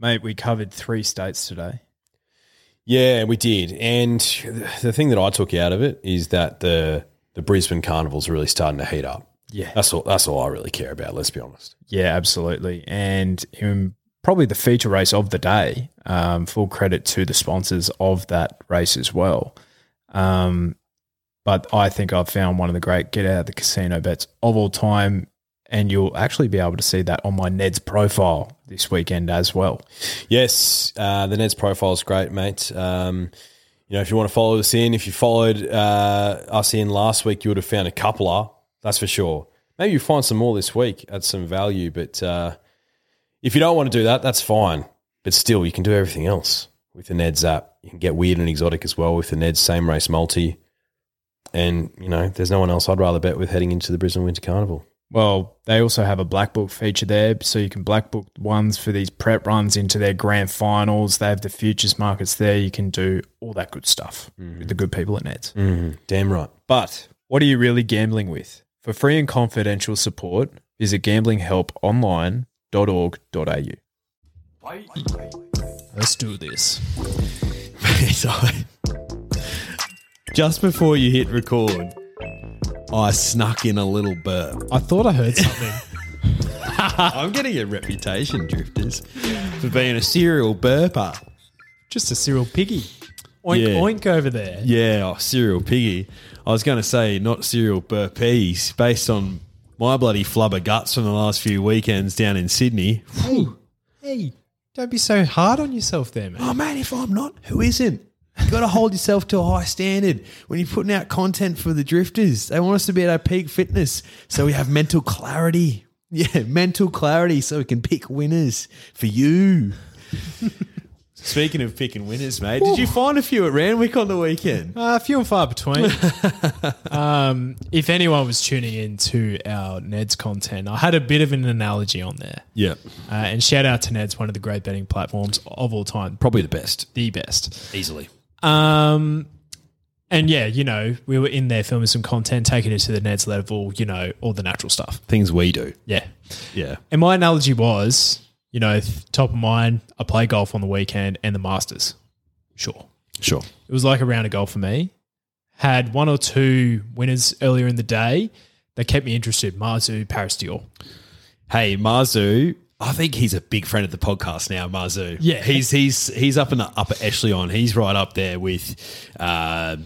Mate, we covered three states today. Yeah, we did. And the thing that I took out of it is that the the Brisbane Carnival's really starting to heat up. Yeah. That's all that's all I really care about, let's be honest. Yeah, absolutely. And in probably the feature race of the day, um, full credit to the sponsors of that race as well. Um, but I think I've found one of the great get out of the casino bets of all time. And you'll actually be able to see that on my Ned's profile this weekend as well. Yes, uh, the Neds profile is great, mate. Um, you know, if you want to follow us in, if you followed uh, us in last week, you would have found a coupler, that's for sure. Maybe you find some more this week at some value, but uh, if you don't want to do that, that's fine. But still, you can do everything else with the Neds app. You can get weird and exotic as well with the Neds same race multi. And, you know, there's no one else I'd rather bet with heading into the Brisbane Winter Carnival. Well, they also have a black book feature there, so you can black book ones for these prep runs into their grand finals. They have the futures markets there. You can do all that good stuff with the good people at Neds. Mm, damn right. But what are you really gambling with? For free and confidential support, visit gamblinghelponline.org.au. Let's do this. Just before you hit record, I snuck in a little burp. I thought I heard something. I'm getting a reputation, drifters, for being a serial burper. Just a serial piggy. Oink Yeah. oink over there. Yeah, oh, serial piggy. I was going to say not serial burpees, based on my bloody flubber guts from the last few weekends down in Sydney. Hey, hey, don't be so hard on yourself there, man. Oh man, if I'm not, who isn't? You got to hold yourself to a high standard when you're putting out content for the drifters. They want us to be at our peak fitness, so we have mental clarity. Yeah, mental clarity, so we can pick winners for you. Speaking of picking winners, mate, did you find a few at Randwick on the weekend? Uh, few and far between. um, if anyone was tuning in to our Ned's content, I had a bit of an analogy on there. Yeah, Uh, and shout out to Ned's, one of the great betting platforms of all time, probably the best, the best. easily. Um, and yeah, you know, we were in there filming some content, taking it to the next level, you know, all the natural stuff. Things we do. Yeah. Yeah, And my analogy was, you know, top of mind, I play golf on the weekend and the Masters. Sure. sure. It was like a round of golf for me. Had one or two winners earlier in the day that kept me interested. Marzu, Paris Dior. Hey, Marzu. I think he's a big friend of the podcast now, Marzu. Yeah. he's he's he's up in the upper echelon. He's right up there with uh,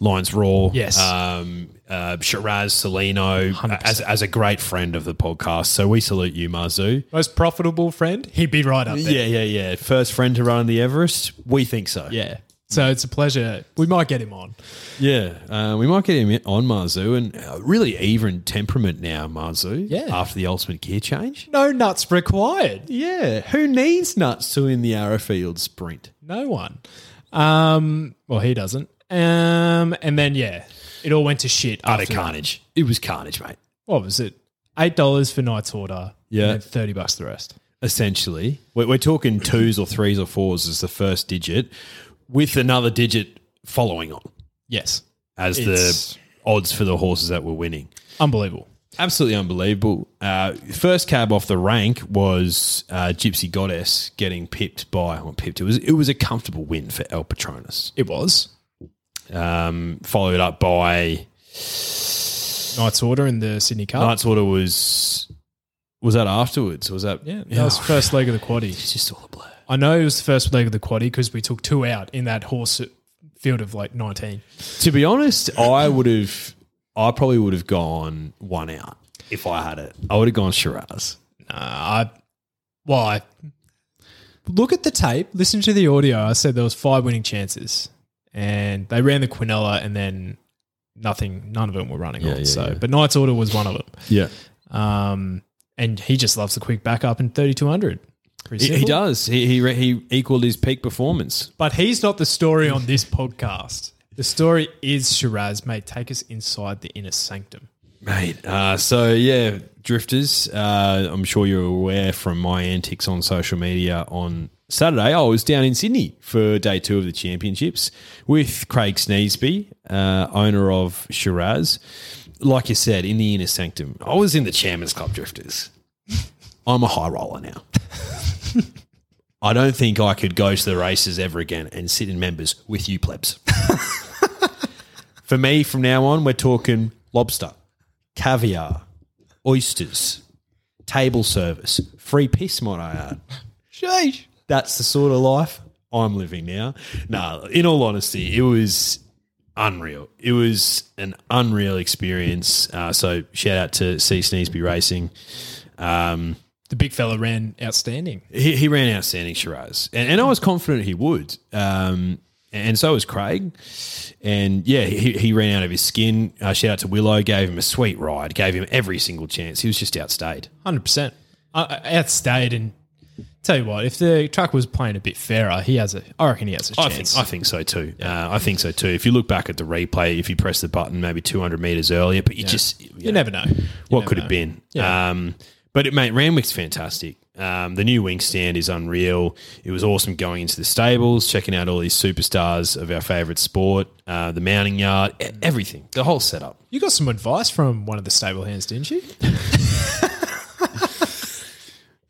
Lions Raw. Yes. um, uh, Shiraz Salino 100%. as as a great friend of the podcast. So we salute you, Marzu. Most profitable friend? He'd be right up there. Yeah, yeah, yeah. First friend to run the Everest. We think so. Yeah. So it's a pleasure. We might get him on. Yeah, uh, we might get him on Marzu and uh, really even temperament now, Marzu. Yeah. after the ultimate gear change. No nuts required. Yeah, who needs nuts to win the Arrowfield sprint? No one. Um, well, he doesn't. Um, and then yeah, it all went to shit. Utter after that. carnage. It was carnage, mate. What was it? Eight dollars for Knight's Order. Yeah. and thirty bucks the rest. Essentially, we're, we're talking twos or threes or fours as the first digit, with another digit following on Yes, as It's- the odds for the horses that were winning. unbelievable. Absolutely unbelievable. Uh, first cab off the rank was uh, Gypsy Goddess getting pipped by, well, pipped. It was it was a comfortable win for El Patronus. It was Um, followed up by Knight's order in the Sydney Cup. Knight's Order was was that afterwards? Was that yeah, that was the first leg of the quaddy. It's just all a blur. I know it was the first leg of the quaddy because we took two out in that horse field of like nineteen. To be honest, I would have, I probably would have gone one out if I had it. I would have gone Shiraz. Nah, I well, I look at the tape, listen to the audio. I said there was five winning chances, and they ran the Quinella, and then nothing. None of them were running on. yeah, so, yeah. but Knight's Order was one of them. Yeah, Um, and he just loves the quick backup in thirty two hundred. He, he does. He, he re- he equaled his peak performance. But he's not the story on this podcast. The story is Shiraz, mate. Take us inside the inner sanctum. Mate, uh, so yeah, drifters. Uh, I'm sure you're aware from my antics on social media on Saturday. I was down in Sydney for day two of the championships with Craig Sneesby, uh, owner of Shiraz. Like you said, in the inner sanctum, I was in the Chairman's Club drifters. I'm a high roller now. I don't think I could go to the races ever again and sit in members with you plebs. For me, from now on, we're talking lobster, caviar, oysters, table service, free piss, might I add. Sheesh. That's the sort of life I'm living now. No, in all honesty, it was unreal. It was an unreal experience. Uh, so shout out to C Sneesby Racing. Um, The big fella ran outstanding. he, he ran outstanding Shiraz, and, and I was confident he would. Um, and so was Craig. And yeah, he, he ran out of his skin. Uh, shout out to Willow, gave him a sweet ride, gave him every single chance. He was just outstayed. Hundred percent. Uh, outstayed and tell you what, if the truck was playing a bit fairer, he has a. I reckon he has a I chance. think I think so too. Uh, I think so too. If you look back at the replay, if you press the button maybe 200 meters earlier, but you just you never know. You what never could know. have been. Yeah. Um, but it, mate, Randwick's fantastic. Um, the new wing stand is unreal. It was awesome going into the stables, checking out all these superstars of our favourite sport, uh, the mounting yard, e- everything, the whole setup. You got some advice from one of the stable hands, didn't you?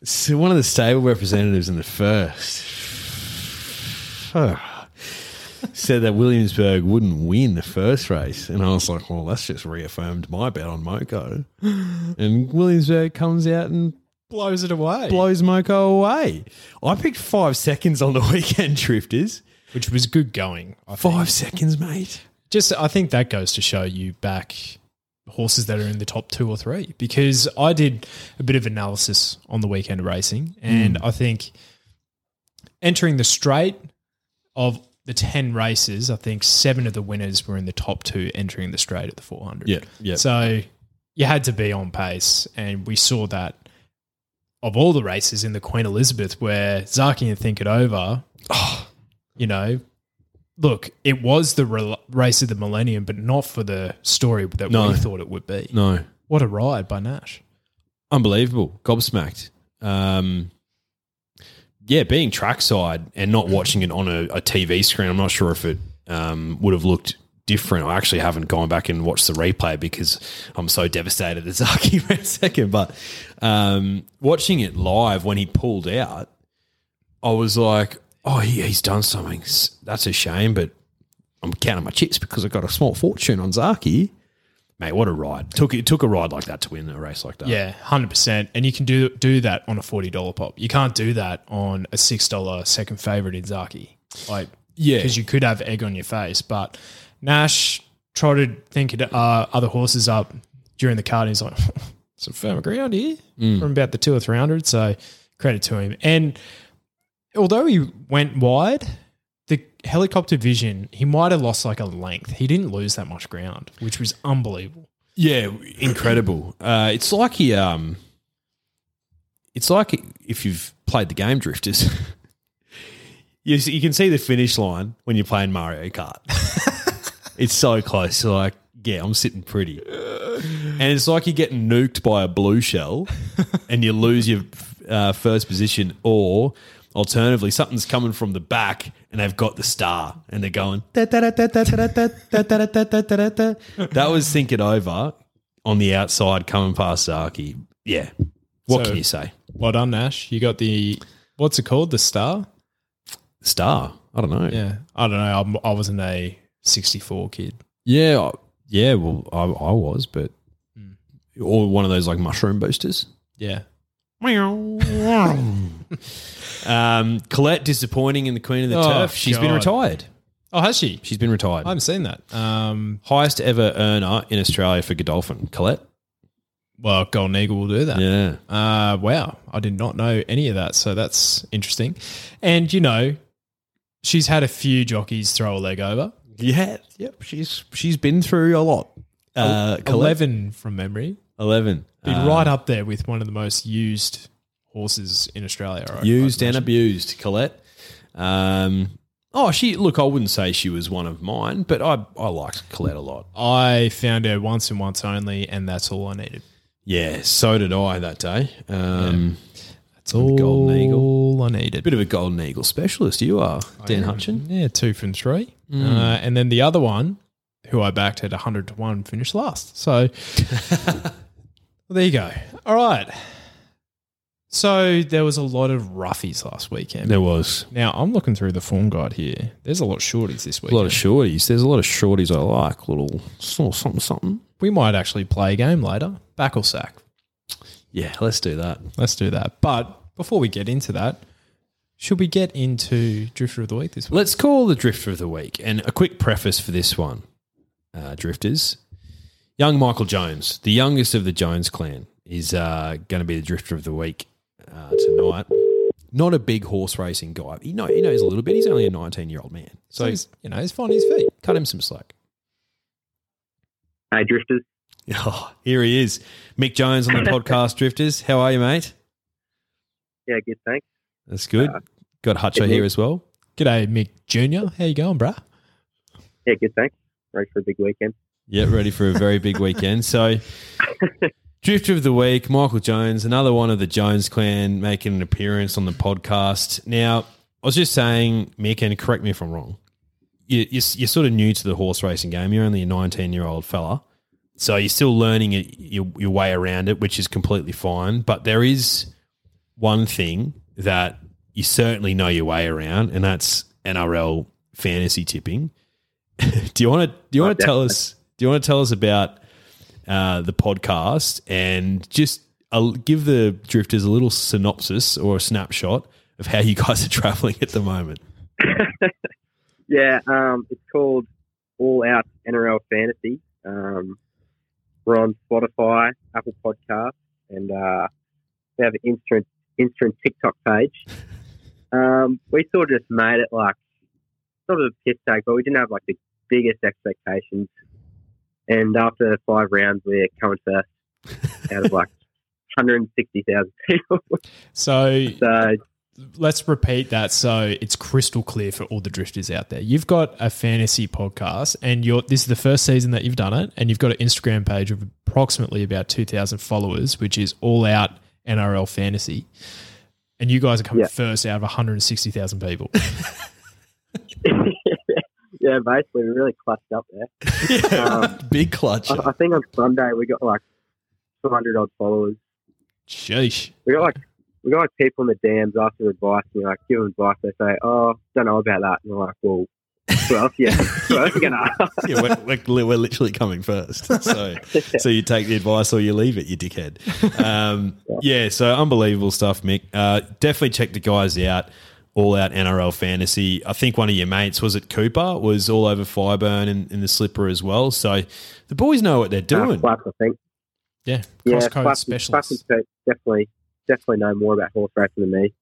So one of the stable representatives in the first said that Williamsburg wouldn't win the first race, and I was like, "Well, that's just reaffirmed my bet on Moco." And Williamsburg comes out and Blows it away. blows Moco away. I picked five seconds on the weekend drifters. which was good going. I think. Five seconds, mate. Just, I think that goes to show you back horses that are in the top two or three because I did a bit of analysis on the weekend racing, and hmm. I think entering the straight of the 10 races, I think seven of the winners were in the top two entering the straight at the 400. Yeah, yeah. So you had to be on pace, and we saw that of all the races in the Queen Elizabeth where Zaki and Think It Over, you know, look, it was the re- race of the millennium, but not for the story that No. we thought it would be. No, What a ride by Nash. unbelievable, gobsmacked. Um, yeah, being trackside and not watching it on a, a TV screen, I'm not sure if it um, would have looked different. I actually haven't gone back and watched the replay because I'm so devastated that Zaki ran second. But um, watching it live when he pulled out, I was like, oh, he, he's done something. That's a shame, but I'm counting my chips because I got a small fortune on Zaki. Mate, what a ride! Took it took a ride like that to win a race like that. Yeah, hundred percent. And you can do do that on a forty dollar pop. You can't do that on a six dollar second favorite in Zaki. Like, Yeah. because you could have egg on your face. But Nash trotted thinking uh, other horses up during the card. And he's like, some firm ground here from about the two or three hundred. So credit to him. And although he went wide, the helicopter vision, he might have lost like a length. He didn't lose that much ground, which was unbelievable. Yeah, incredible. Uh, it's like he, um, it's like if you've played the game Drifters, you, see- you can see the finish line when you're playing Mario Kart. it's so close. You're like, yeah, I'm sitting pretty. And it's like you're getting nuked by a blue shell and you lose your uh, first position, or alternatively, something's coming from the back and they've got the star and they're going. That was Think It Over on the outside coming past Zaki. Yeah. What So- can you say? Well done, Nash. You got the what's it called? The star? Star. I don't know. Yeah, I don't know. I'm, I wasn't a 64 kid. Yeah. Yeah. Well, I, I was, but. Hmm. Or one of those like mushroom boosters. Yeah, Um, Colette disappointing in the Queen of the Oh, Turf. She's been God. retired. Oh, has she? She's been retired. I haven't seen that. Um, Highest ever earner in Australia for Godolphin. Colette. well, Golden Eagle will do that. Yeah. Uh, wow, I did not know any of that. So that's interesting. And you know, she's had a few jockeys throw a leg over. Yeah. Yep. She's she's been through a lot. Uh, Colette. Eleven from memory. Eleven. Be Uh, right up there with one of the most used horses in Australia. I- used and abused, Colette. Um, oh, she look. I wouldn't say she was one of mine, but I I liked Colette a lot. I found her once and once only, and that's all I needed. Yeah, so did I that day. Um, That's all Golden Eagle. I needed. Bit of a golden eagle specialist, you are, Dan Hutchin. Yeah, two from three. Uh, and then the other one, who I backed at 100 to 1, finished last. So well, there you go. All right. So there was a lot of roughies last weekend. There was Now I'm looking through the form guide here. There's a lot of shorties this week. a lot of shorties. There's a lot of shorties I like. Little something, something. we might actually play a game later. Back or sack. Yeah, let's do that. Let's do that. But before we get into that, should we get into Drifter of the Week this week? Let's call the Drifter of the Week. And a quick preface for this one, uh, Drifters. Young Michael Jones, the youngest of the Jones clan, is uh, going to be the Drifter of the Week uh, tonight. Not a big horse racing guy. He, know, he knows a little bit. He's only a 19 year old man. So So he's, you know, he's finding his feet. cut him some slack. Hey, Drifters. Oh, here he is. Mick Jones on the podcast, Drifters. How are you, mate? Yeah, good, thanks. That's good. Got Hutcho here as well. G'day, Mick Junior. How you going, bruh? Yeah, good, thanks. Ready for a big weekend. Yeah, ready for a very big weekend. So, Drifter of the Week, Michael Jones, another one of the Jones clan making an appearance on the podcast. Now, I was just saying, Mick, and correct me if I'm wrong, you, you're, you're sort of new to the horse racing game. You're only a 19 year old fella. So, you're still learning it, your, your way around it, which is completely fine. But there is one thing that you certainly know your way around, and that's NRL fantasy tipping. do you want to do you Oh, want to tell us do you want to tell us about uh, the podcast and just uh, give the drifters a little synopsis or a snapshot of how you guys are traveling at the moment? Yeah, um, it's called All Out NRL Fantasy. Um, we're on Spotify, Apple Podcasts, and uh, we have an instant instant TikTok page. Um, we sort of just made it like sort of a piss take, but we didn't have like the biggest expectations. And after five rounds, we're coming first out of like 160,000 people. So so let's repeat that so it's crystal clear for all the drifters out there. You've got a fantasy podcast and you're this is the first season that you've done it and you've got an Instagram page of approximately about 2000 followers which is all out NRL fantasy. And you guys are coming Yeah. first out of 160,000 people. yeah, basically, we really clutched up there. Um, Big clutch. I, I think on Sunday we got like 200 odd followers. Sheesh. We got like we got like people in the dams asking advice. And like, give advice. They say, "Oh, don't know about that." And we're like, "Well, else? Yeah, who else you gonna yeah, we're, we're, we're literally coming first. So, so you take the advice or you leave it, you dickhead. Um, yeah, so unbelievable stuff, Mick. Uh, definitely check the guys out. All out NRL fantasy. I think one of your mates was it Cooper was all over Fireburn in, in the slipper as well. So the boys know what they're Uh, doing. Flats, I think. Yeah. Yeah, Cross code Flats, specialists. Flats definitely definitely know more about horse racing than me.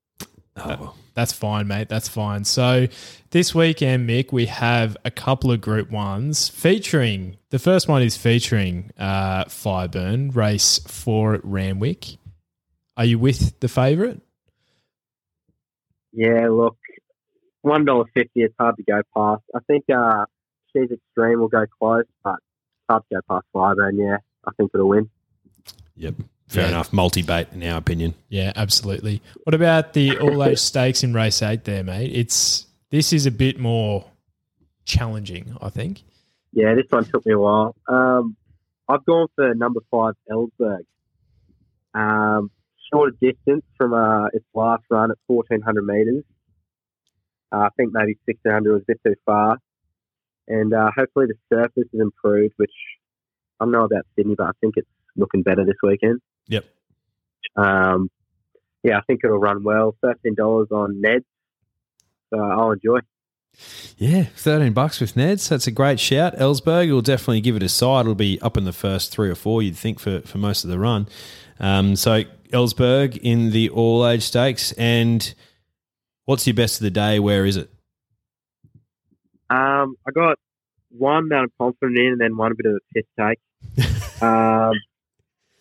Oh, That's fine, mate. That's fine. So this weekend, Mick, we have a couple of Group Ones featuring. The first one is featuring uh, Fireburn race four at Randwick. Are you with the favourite? Yeah, look, one dollar fifty. It's hard to go past. I think uh, she's extreme will go close, but it's hard to go past five. And yeah, I think it'll win. yep. Fair Yeah. enough. Multi bait, in our opinion. Yeah, absolutely. What about the all age stakes in race eight there, mate? It's this is a bit more challenging, I think. Yeah, this one took me a while. Um, I've gone for number five, Ellsberg. Um, shorter distance from uh, its last run at 1,400 metres. Uh, I think maybe 1,600 was a bit too far. And uh, hopefully the surface is improved, which I don't know about Sydney, but I think it's looking better this weekend. Yep. Um, yeah, I think it'll run well. $13 on Ned. So I'll enjoy. Yeah, thirteen bucks with Neds. That's a great shout. Ellsberg will definitely give it a side. It'll be up in the first three or four, you'd think, for, for most of the run. Um, so Ellsberg in the all age stakes. And what's your best of the day? Where is it? Um, I got one that I'm confident in, and then one a bit of a piss take. um,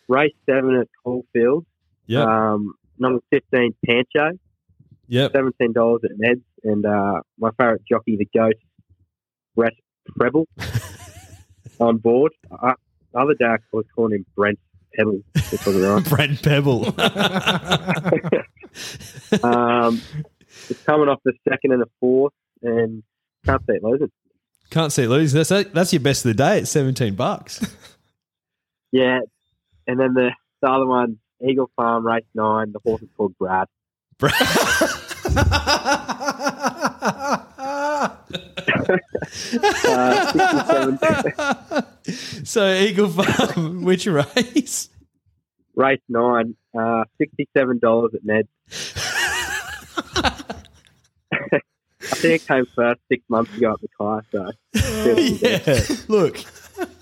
race seven at Caulfield. Yep. Um, number fifteen, Pancho, yep. seventeen dollars at Ned's, and uh, my favourite jockey, the Ghost, Brett Prebble, on board. Uh, the other day I was calling him Brent Pebble, right. Brent Pebble. Um, it's coming off the second and the fourth, and can't see it losing. Can't see it lose. That's that's your best of the day at seventeen bucks. Yeah, and then the, the other one, Eagle Farm Race 9. The horse is called Brad. Uh, 67, so Eagle Farm, which race? race 9. Uh, $67 at Ned. I think it came first six months ago at the car, so. yeah. Look,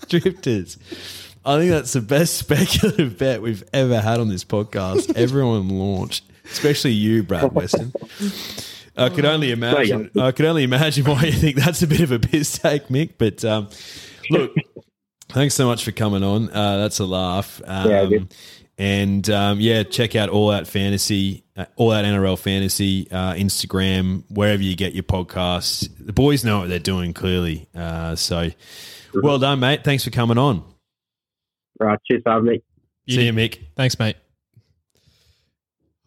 drifters. I think that's the best speculative bet we've ever had on this podcast. Everyone launched, especially you, Brad Weston. I could only imagine. I could only imagine why you think that's a bit of a piss take, Mick. But um, look, thanks so much for coming on. Uh, that's a laugh. Um, Yeah, good. and um, yeah, check out All Out Fantasy, uh, All Out NRL Fantasy, uh, Instagram, wherever you get your podcasts. The boys know what they're doing clearly. Uh, so well done, mate. Thanks for coming on. Right, cheers for having me. See you, Mick. Thanks, mate.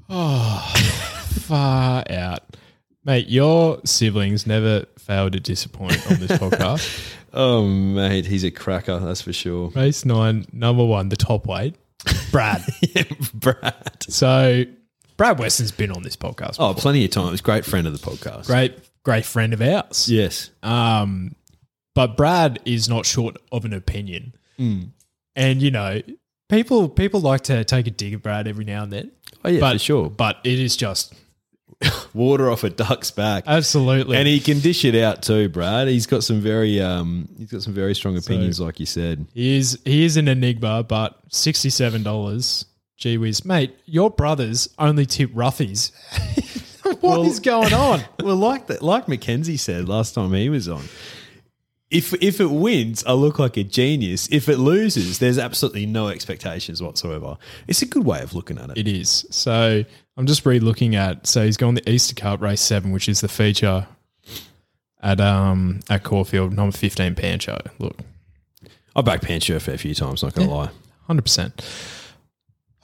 Oh, far out. Mate, your siblings never fail to disappoint on this podcast. Oh, mate, he's a cracker, that's for sure. Race nine, number one, the top weight, Brad. yeah, Brad. so, Brad Weston's been on this podcast. Oh, before. plenty of times. Great friend of the podcast. great, great friend of ours. Yes. Um, but Brad is not short of an opinion, and you know, people people like to take a dig at Brad every now and then. Oh, yeah, but for sure. But it is just Water off a duck's back. absolutely. And he can dish it out too, Brad. He's got some very um he's got some very strong opinions, like you said. He is he is an enigma, but sixty seven dollars. Gee whiz, mate! Your brothers only tip roughies. What is going on? well, like that like Mackenzie said last time he was on. If if it wins, I look like a genius. If it loses, there's absolutely no expectations whatsoever. It's a good way of looking at it. It is. So I'm just re-looking at. So he's gone the Easter Cup race seven, which is the feature at um at Caulfield, number fifteen Pancho. Look, I backed Pancho a fair few times, not gonna lie. hundred percent.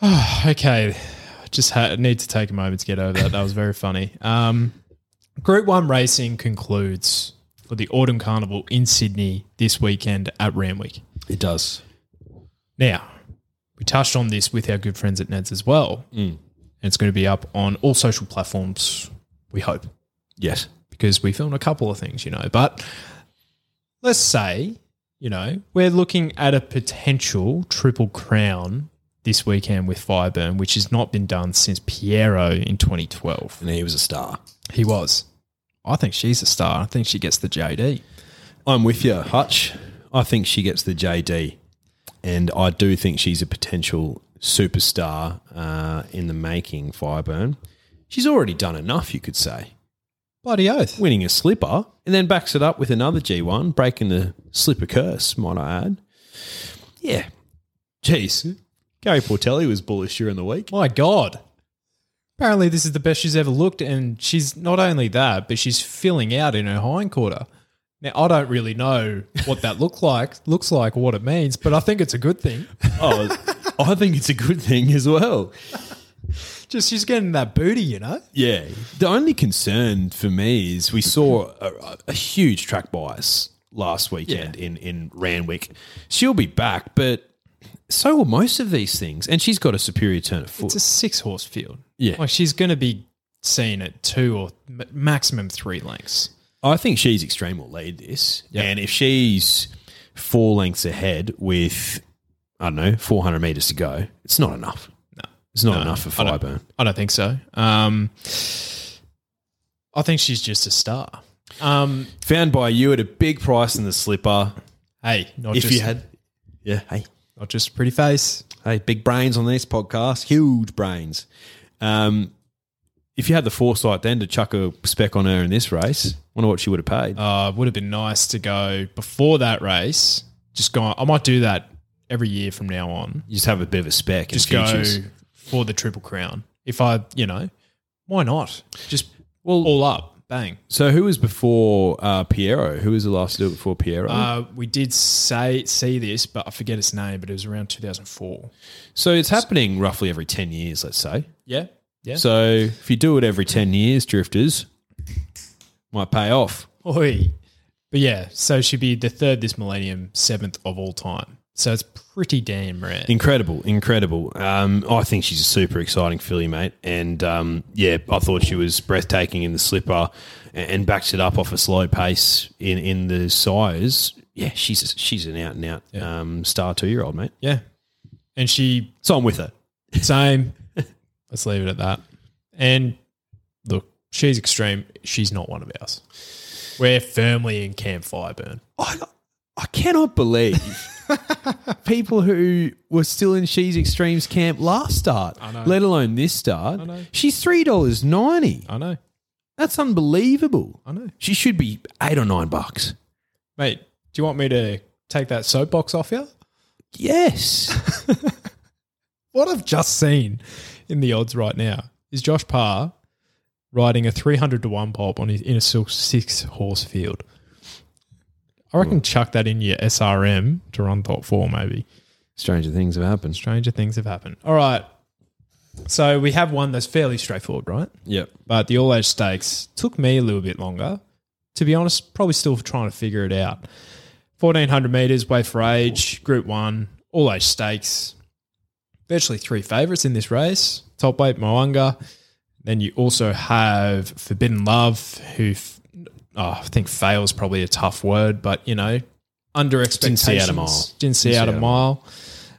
Oh, Okay, just ha- need to take a moment to get over that. That was very funny. Um, Group One racing concludes for the Autumn Carnival in Sydney this weekend at Randwick. It does. Now, we touched on this with our good friends at Neds as well. And it's going to be up on all social platforms, we hope, Yes. because we filmed a couple of things, you know. But let's say, you know, we're looking at a potential triple crown this weekend with Fireburn, which has not been done since Pierro in 2012. And he was a star. He was. I think she's a star. I think she gets the JD. I'm with you, Hutch. I think she gets the JD, and I do think she's a potential superstar uh, in the making. Fireburn. She's already done enough, you could say, Bloody oath. winning a slipper, and then backs it up with another G1, breaking the slipper curse. Might I add? Yeah. Jeez, Gary Portelli was bullish during the week. My God. Apparently, this is the best she's ever looked, and she's not only that, but she's filling out in her hind quarter. Now, I don't really know what that look like, looks like, or what it means, but I think it's a good thing. Oh, I think it's a good thing as well. Just she's getting that booty, you know. Yeah. The only concern for me is we saw a, a huge track bias last weekend in, in Randwick. She'll be back, but so will most of these things. And she's got a superior turn of foot. It's a six horse field. Yeah. like she's going to be seen at two or m- maximum three lengths. I think she's extreme will lead this. Yeah. And if she's four lengths ahead with, I don't know, 400 metres to go, it's not enough. No. It's not No, enough for I don't- Fireburn. I don't think so. Um, I think she's just a star. Um, Found by you at a big price in the slipper. hey, not if just, you had, yeah, hey, not just pretty face. Hey, big brains on this podcast, huge brains. Um, if you had the foresight then to chuck a spec on her in this race, wonder what she would have paid. Uh, would have been nice to go before that race. Just go. I might do that every year from now on. you just have a bit of a spec Just and go for the triple crown. If I, you know, why not? Just well, all up, bang. So who was before uh, Pierro? Who was the last to do it before Pierro? Uh, we did say see this, but I forget its name. But it was around 2004. so it's happening roughly every 10 years, let's say. Yeah, yeah. So if you do it every 10 years, drifters, might pay off. Oi. But yeah, so she'd be the third this millennium, seventh of all time. So it's pretty damn rare. Incredible, incredible. Um, I think she's a super exciting filly, mate. And um, yeah, I thought she was breathtaking in the slipper and, and backs it up off a slow pace in, in the sires. Yeah, she's she's an out and out um, star two year old, mate. Yeah. And she, So I'm with her. same. Let's leave it at that. And look, she's extreme. She's not one of ours. We're firmly in Camp Fireburn. I, I cannot believe people who were still in She's Extremes camp last start, I know. let alone this start. I know. She's three dollars ninety. I know. That's unbelievable. I know. She should be eight or nine bucks. Mate, do you want me to take that soapbox off you? Yes. What I've just seen in the odds right now is Josh Parr riding a 300 to 1 pulp on his, in a silk six horse field. I reckon hmm. chuck that in your SRM to run top four, maybe. Stranger things have happened. Stranger things have happened. All right. So we have one that's fairly straightforward, right? Yep. But the All Age Stakes took me a little bit longer. To be honest, probably still trying to figure it out. 1400 metres, way for age, Group 1, All Age Stakes. Virtually three favourites in this race. Top weight, Mo'unga. Then you also have Forbidden Love, who oh, I think fails probably a tough word, but you know, under expectations. see out a mile. Didn't see Didn't out see a out a mile.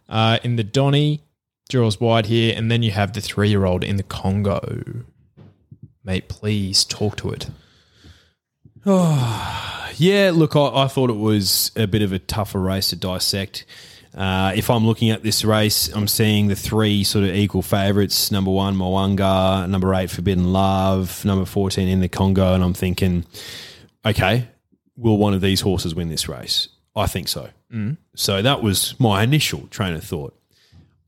Uh, in the Donny, draws wide here, and then you have the three-year-old in the Congo. Mate, please talk to it. Yeah, look, I, I thought it was a bit of a tougher race to dissect. Uh, if I'm looking at this race, I'm seeing the three sort of equal favourites. Number one, Mo'unga. Number eight, Forbidden Love. Number 14, in the Congo. And I'm thinking, okay, will one of these horses win this race? I think so. So that was my initial train of thought.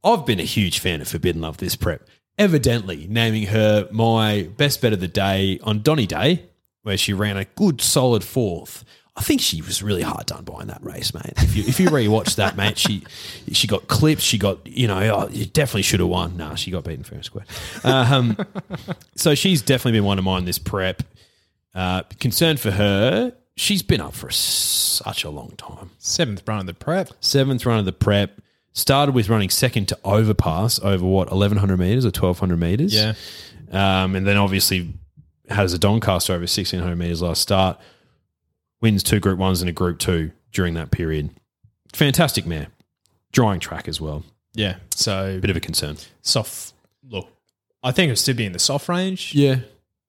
I've been a huge fan of Forbidden Love this prep. Evidently, naming her my best bet of the day on Donny Day, where she ran a good solid fourth. I think she was really hard done by in that race, mate. If you if you rewatch that, mate, she she got clipped. She got you know oh, you definitely should have won. Nah, she got beaten fair and square. Um, so she's definitely been one of mine this prep. Uh, concerned for her, she's been up for such a long time Seventh run of the prep. seventh run of the prep. Started with running second to overpass over what eleven hundred meters or twelve hundred meters. Yeah. um, and then obviously has a Doncaster over sixteen hundred meters last start. Wins two Group Ones and a Group Two during that period. Fantastic mare, drawing track as well. Yeah. So Bit of a concern. soft. Look, I think it'll still be in the soft range. Yeah,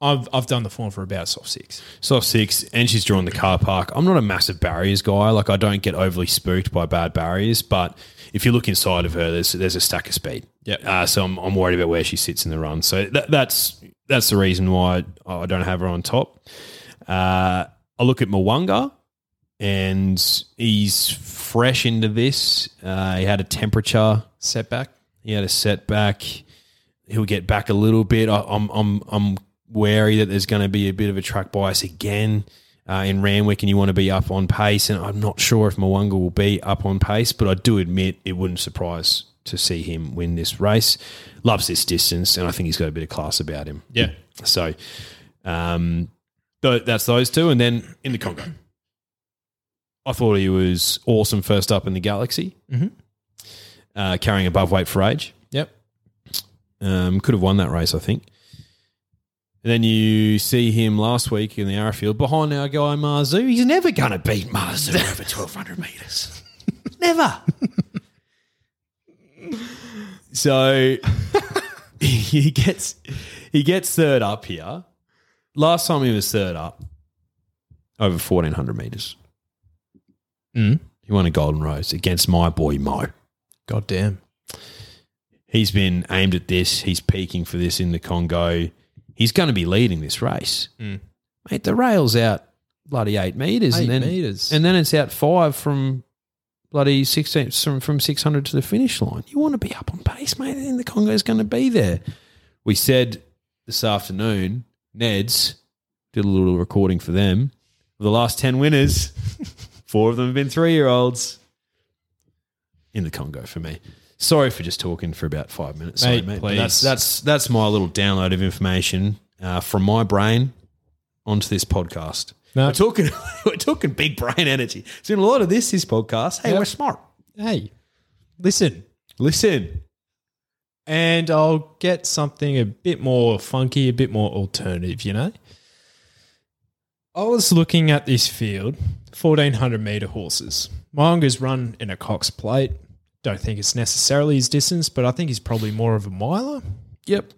I've I've done the form for about soft six. soft six, and she's drawn the car park. I'm not a massive barriers guy. Like I don't get overly spooked by bad barriers, but if you look inside of her, there's there's a stack of speed. Yep. Uh, so I'm, I'm worried about where she sits in the run. So that, that's that's the reason why I don't have her on top. Uh, I look at Mo'unga, and he's fresh into this. Uh, he had a temperature. Setback. He had a setback. He'll get back a little bit. I, I'm I'm I'm wary that there's going to be a bit of a track bias again uh, in Randwick, and you want to be up on pace. And I'm not sure if Mo'unga will be up on pace, but I do admit it wouldn't surprise to see him win this race. Loves this distance, and I think he's got a bit of class about him. Yeah. So, um, th- that's those two, and then in the Congo, I thought he was awesome first up in the Galaxy, Mhm. uh, carrying above weight for age. Yep. Um, could have won that race, I think. And then you see him last week in the Arrowfield behind our guy Marzu. He's never going to beat Marzu over 1,200 metres. never. so he gets he gets third up here. Last time he was third up, over 1,400 metres. Mm. He won a Golden Rose against my boy Mo. God damn. He's been aimed at this. He's peaking for this in the Congo. He's going to be leading this race. Mm. Mate, the rail's out bloody eight metres. Eight and then, metres. And then it's out five from bloody 16, from, from 600 to the finish line. You want to be up on pace, mate. And the Congo's going to be there. We said this afternoon, Neds did a little recording for them. Of the last 10 winners, four of them have been three year olds in the Congo for me. Sorry for just talking for about five minutes, Sorry, Mate, mate. but please. That's that's that's my little download of information uh, from my brain onto this podcast. No. We're talking we're talking big brain energy. It's been a lot of this this podcast. Hey, Yep. we're smart. hey, listen, Listen. And I'll get something a bit more funky, a bit more alternative, you know? I was looking at this field, 1400 meter horses. Mo'unga's run in a Cox plate. Don't think it's necessarily his distance, but I think he's probably more of a miler. Yep.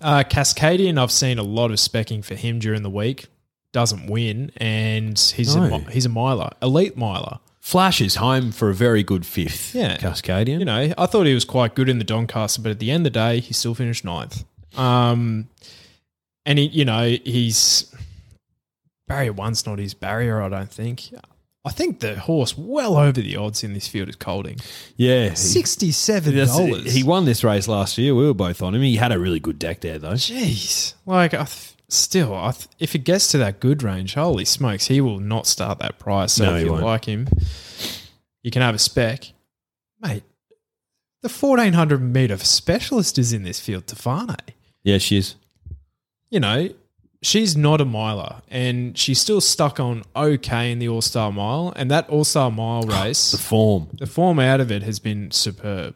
Uh, Cascadian, I've seen a lot of specking for him during the week. Doesn't win, and he's No. a he's a miler, elite miler. Flash is home for a very good fifth. Yeah. Cascadian. You know, I thought he was quite good in the Doncaster, but at the end of the day, he still finished ninth. Um, and he, you know, he's barrier one's not his barrier. I don't think. I think the horse well over the odds in this field is Kolding. yeah. Sixty-seven dollars. He won this race last year. We were both on him. He had a really good deck there, though. Jeez, like I th- still, I th- if it gets to that good range, holy smokes, he will not start that price. So No, if you won't. like him, you can have a spec, mate. The fourteen hundred meter specialist is in this field, Tofane. Yeah, she is. You know, she's not a miler, and she's still stuck on okay in the All Star Mile, and that All Star Mile ah, race, The form. the form out of it has been superb.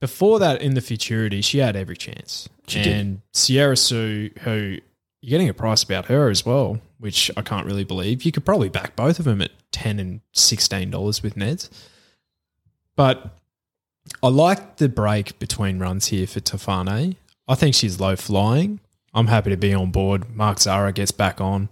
Before that, in the futurity, she had every chance. She did. and Sierra Sue, who you're getting a price about her as well, which I can't really believe. You could probably back both of them at ten and sixteen dollars with Neds. But I like the break between runs here for Tofane. I think she's low flying. I'm happy to be on board. Mark Zahra gets back on.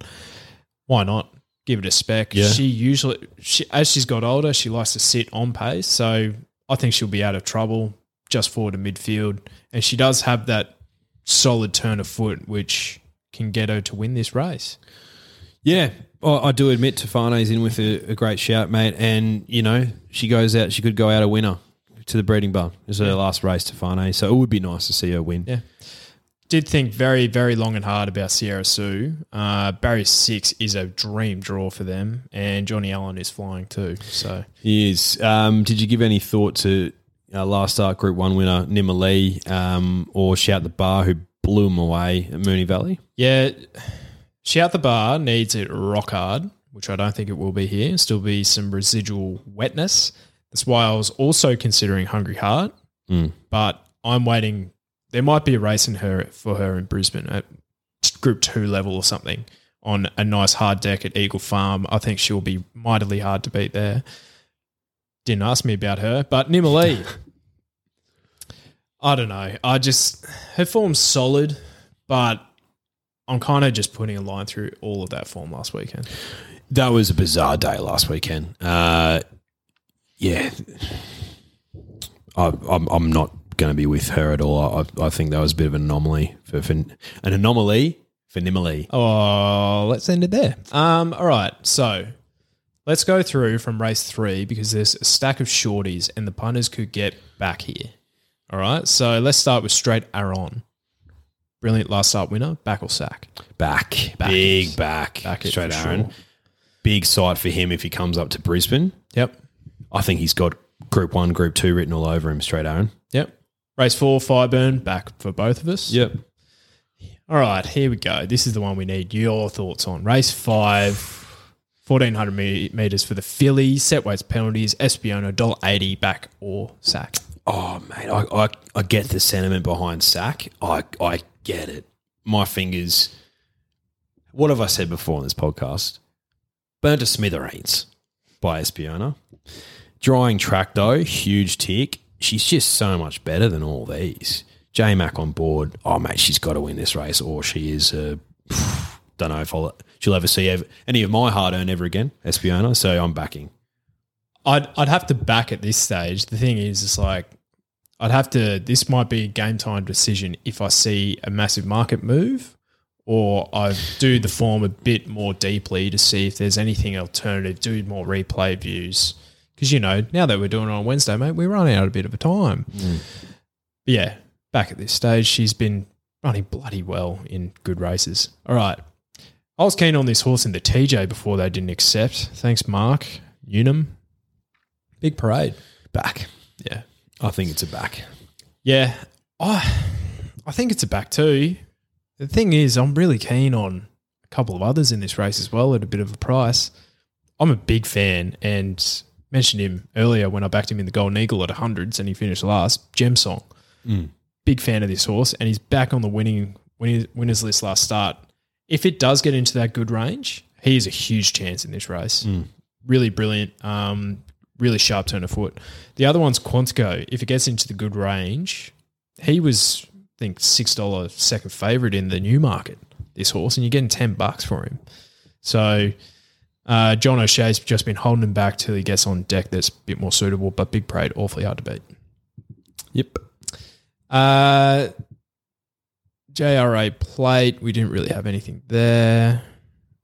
Why not? Give it a spec. Yeah. She usually, she, as she's got older, she likes to sit on pace. So I think she'll be out of trouble just forward to midfield. And she does have that solid turn of foot, which can get her to win this race. Yeah, I do admit Tofane's in with a, a great shout, mate. And, you know, she goes out, she could go out a winner to the breeding barn. It's her last race, Tefane. So it would be nice to see her win. Yeah. Did think very, very long and hard about Sierra Sue. Uh, Barry Six is a dream draw for them, and Johnny Allen is flying too. So He is. Um, did you give any thought to uh, last start Group 1 winner, Nimalee, um, or Shout the Bar, who blew him away at Moonee Valley? yeah, shout the bar needs it rock hard, which I don't think it will be here. Still be some residual wetness. That's why I was also considering Hungry Heart, Mm. but I'm waiting. There might be a race in her for her in Brisbane at Group Two level or something on a nice hard deck at Eagle Farm. I think she'll be mightily hard to beat there. Didn't ask me about her, but Nimalee. I don't know. I just her form's solid, but I'm kind of just putting a line through all of that form last weekend. That was a bizarre day last weekend. Uh, yeah, I, I'm, I'm not going to be with her at all. I, I think that was a bit of an anomaly for, for an anomaly for Nimalee. Oh, let's end it there. Um, all right, so let's go through from race three because there's a stack of shorties and the punters could get back here. All right, so let's start with straight Arron. Brilliant last start winner, back or sack? Back, Back big it. back, Back it straight Arron. sure. Big sight for him if he comes up to Brisbane. Yep, I think he's got Group One, Group Two written all over him. Straight Arron. yep. Race four, Fireburn, back for both of us. Yep. All right, here we go. This is the one we need your thoughts on. Race five, 1400 me- meters for the filly, set weights penalties, Espiona, $1.80 back or sack. Oh mate, I, I I get the sentiment behind sack. I I get it. My fingers. What have I said before on this podcast? Burnt to smithereens by Espiona. Drying track though, huge tick. She's just so much better than all these. J Mac on board. Oh mate, she's got to win this race, or she is. Uh, don't know if I'll, she'll ever see any of my hard earned ever again, Espiona. So I'm backing. I'd, I'd have to back at this stage. The thing is, it's like, I'd have to, this might be a game time decision if I see a massive market move or I do the form a bit more deeply to see if there's anything alternative, do more replay views. Because, you know, now that we're doing it on Wednesday, mate, we're running out a bit of a time. Mm. But yeah, back at this stage, she's been running bloody well in good races. All right. I was keen on this horse in the TJ before they didn't accept. Thanks, Mark. Unum. Big parade. Back. Yeah. I think it's a back. Yeah. I I think it's a back too. The thing is, I'm really keen on a couple of others in this race as well at a bit of a price. I'm a big fan, and mentioned him earlier when I backed him in the Golden Eagle at hundreds, and he finished last. Gem Song, big fan of this horse, and he's back on the winning winners list last start. If it does get into that good range, he is a huge chance in this race. Really brilliant, um, really sharp turn of foot. The other one's Quantico. If it gets into the good range, he was I think six dollar second favorite in the Newmarket. This horse, and you're getting ten bucks for him. So uh, John O'Shea's just been holding him back till he gets on deck that's a bit more suitable. But Big Parade awfully hard to beat. Yep. Uh, JRA plate, we didn't really have anything there.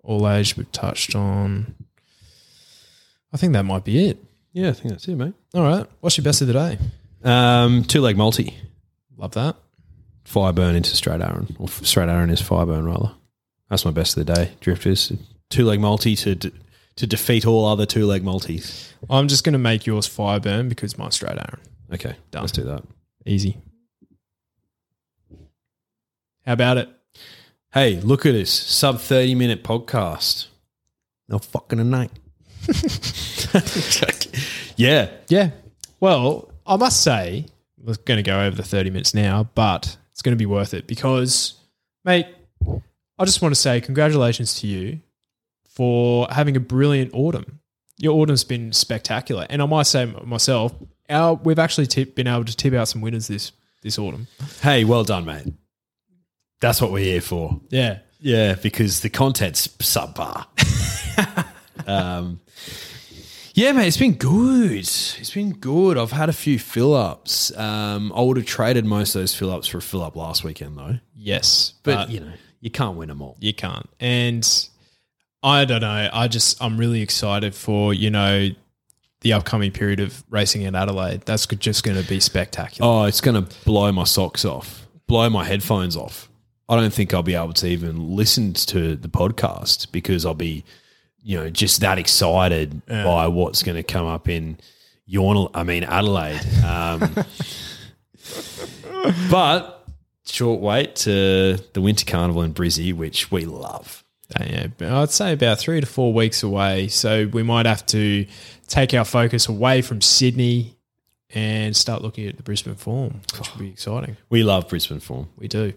All age we've touched on. I think that might be it. Yeah, I think that's it, mate. All right. What's your best of the day? Um, two leg multi. Love that. Fireburn into straight iron, Or straight iron is Fireburn, rather. That's my best of the day. Drifters. Two leg multi to d- to defeat all other two leg multis. I'm just going to make yours Fireburn because mine's straight iron. Okay, Done. let's do that. Easy. How about it? Hey, look at this sub 30 minute podcast. No fucking a night. yeah. Yeah. Well, I must say, we're going to go over the 30 minutes now, but it's going to be worth it because, mate, I just want to say congratulations to you for having a brilliant autumn. Your autumn's been spectacular. And I might say myself, our, we've actually tip, been able to tip out some winners this, this autumn. Hey, well done, mate. That's what we're here for. Yeah. Yeah, because the content's subpar. um, yeah, mate, it's been good. It's been good. I've had a few fill ups. Um, I would have traded most of those fill ups for a fill up last weekend, though. Yes. But, you know, you can't win them all. You can't. And I don't know. I just I'm really excited for you know the upcoming period of racing in Adelaide. That's just going to be spectacular. Oh, it's going to blow my socks off, blow my headphones off. I don't think I'll be able to even listen to the podcast because I'll be, you know, just that excited by what's going to come up in Yawn. I mean Adelaide. Um, but short wait to the Winter Carnival in Brizzy, which we love. Uh, yeah, I'd say about three to four weeks away. So we might have to take our focus away from Sydney and start looking at the Brisbane form, which will be exciting. We love Brisbane form. We do.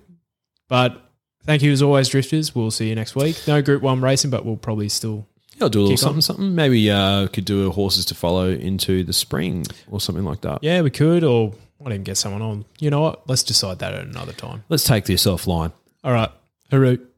But thank you as always, Drifters. We'll see you next week. No Group One racing, but we'll probably still. Yeah, I'll do a little Kick on. something, something. Maybe uh, could do a horses to follow into the spring or something like that. Yeah, we could, or I might even get someone on. You know what? Let's decide that at another time. Let's take this offline. All right. Haroot.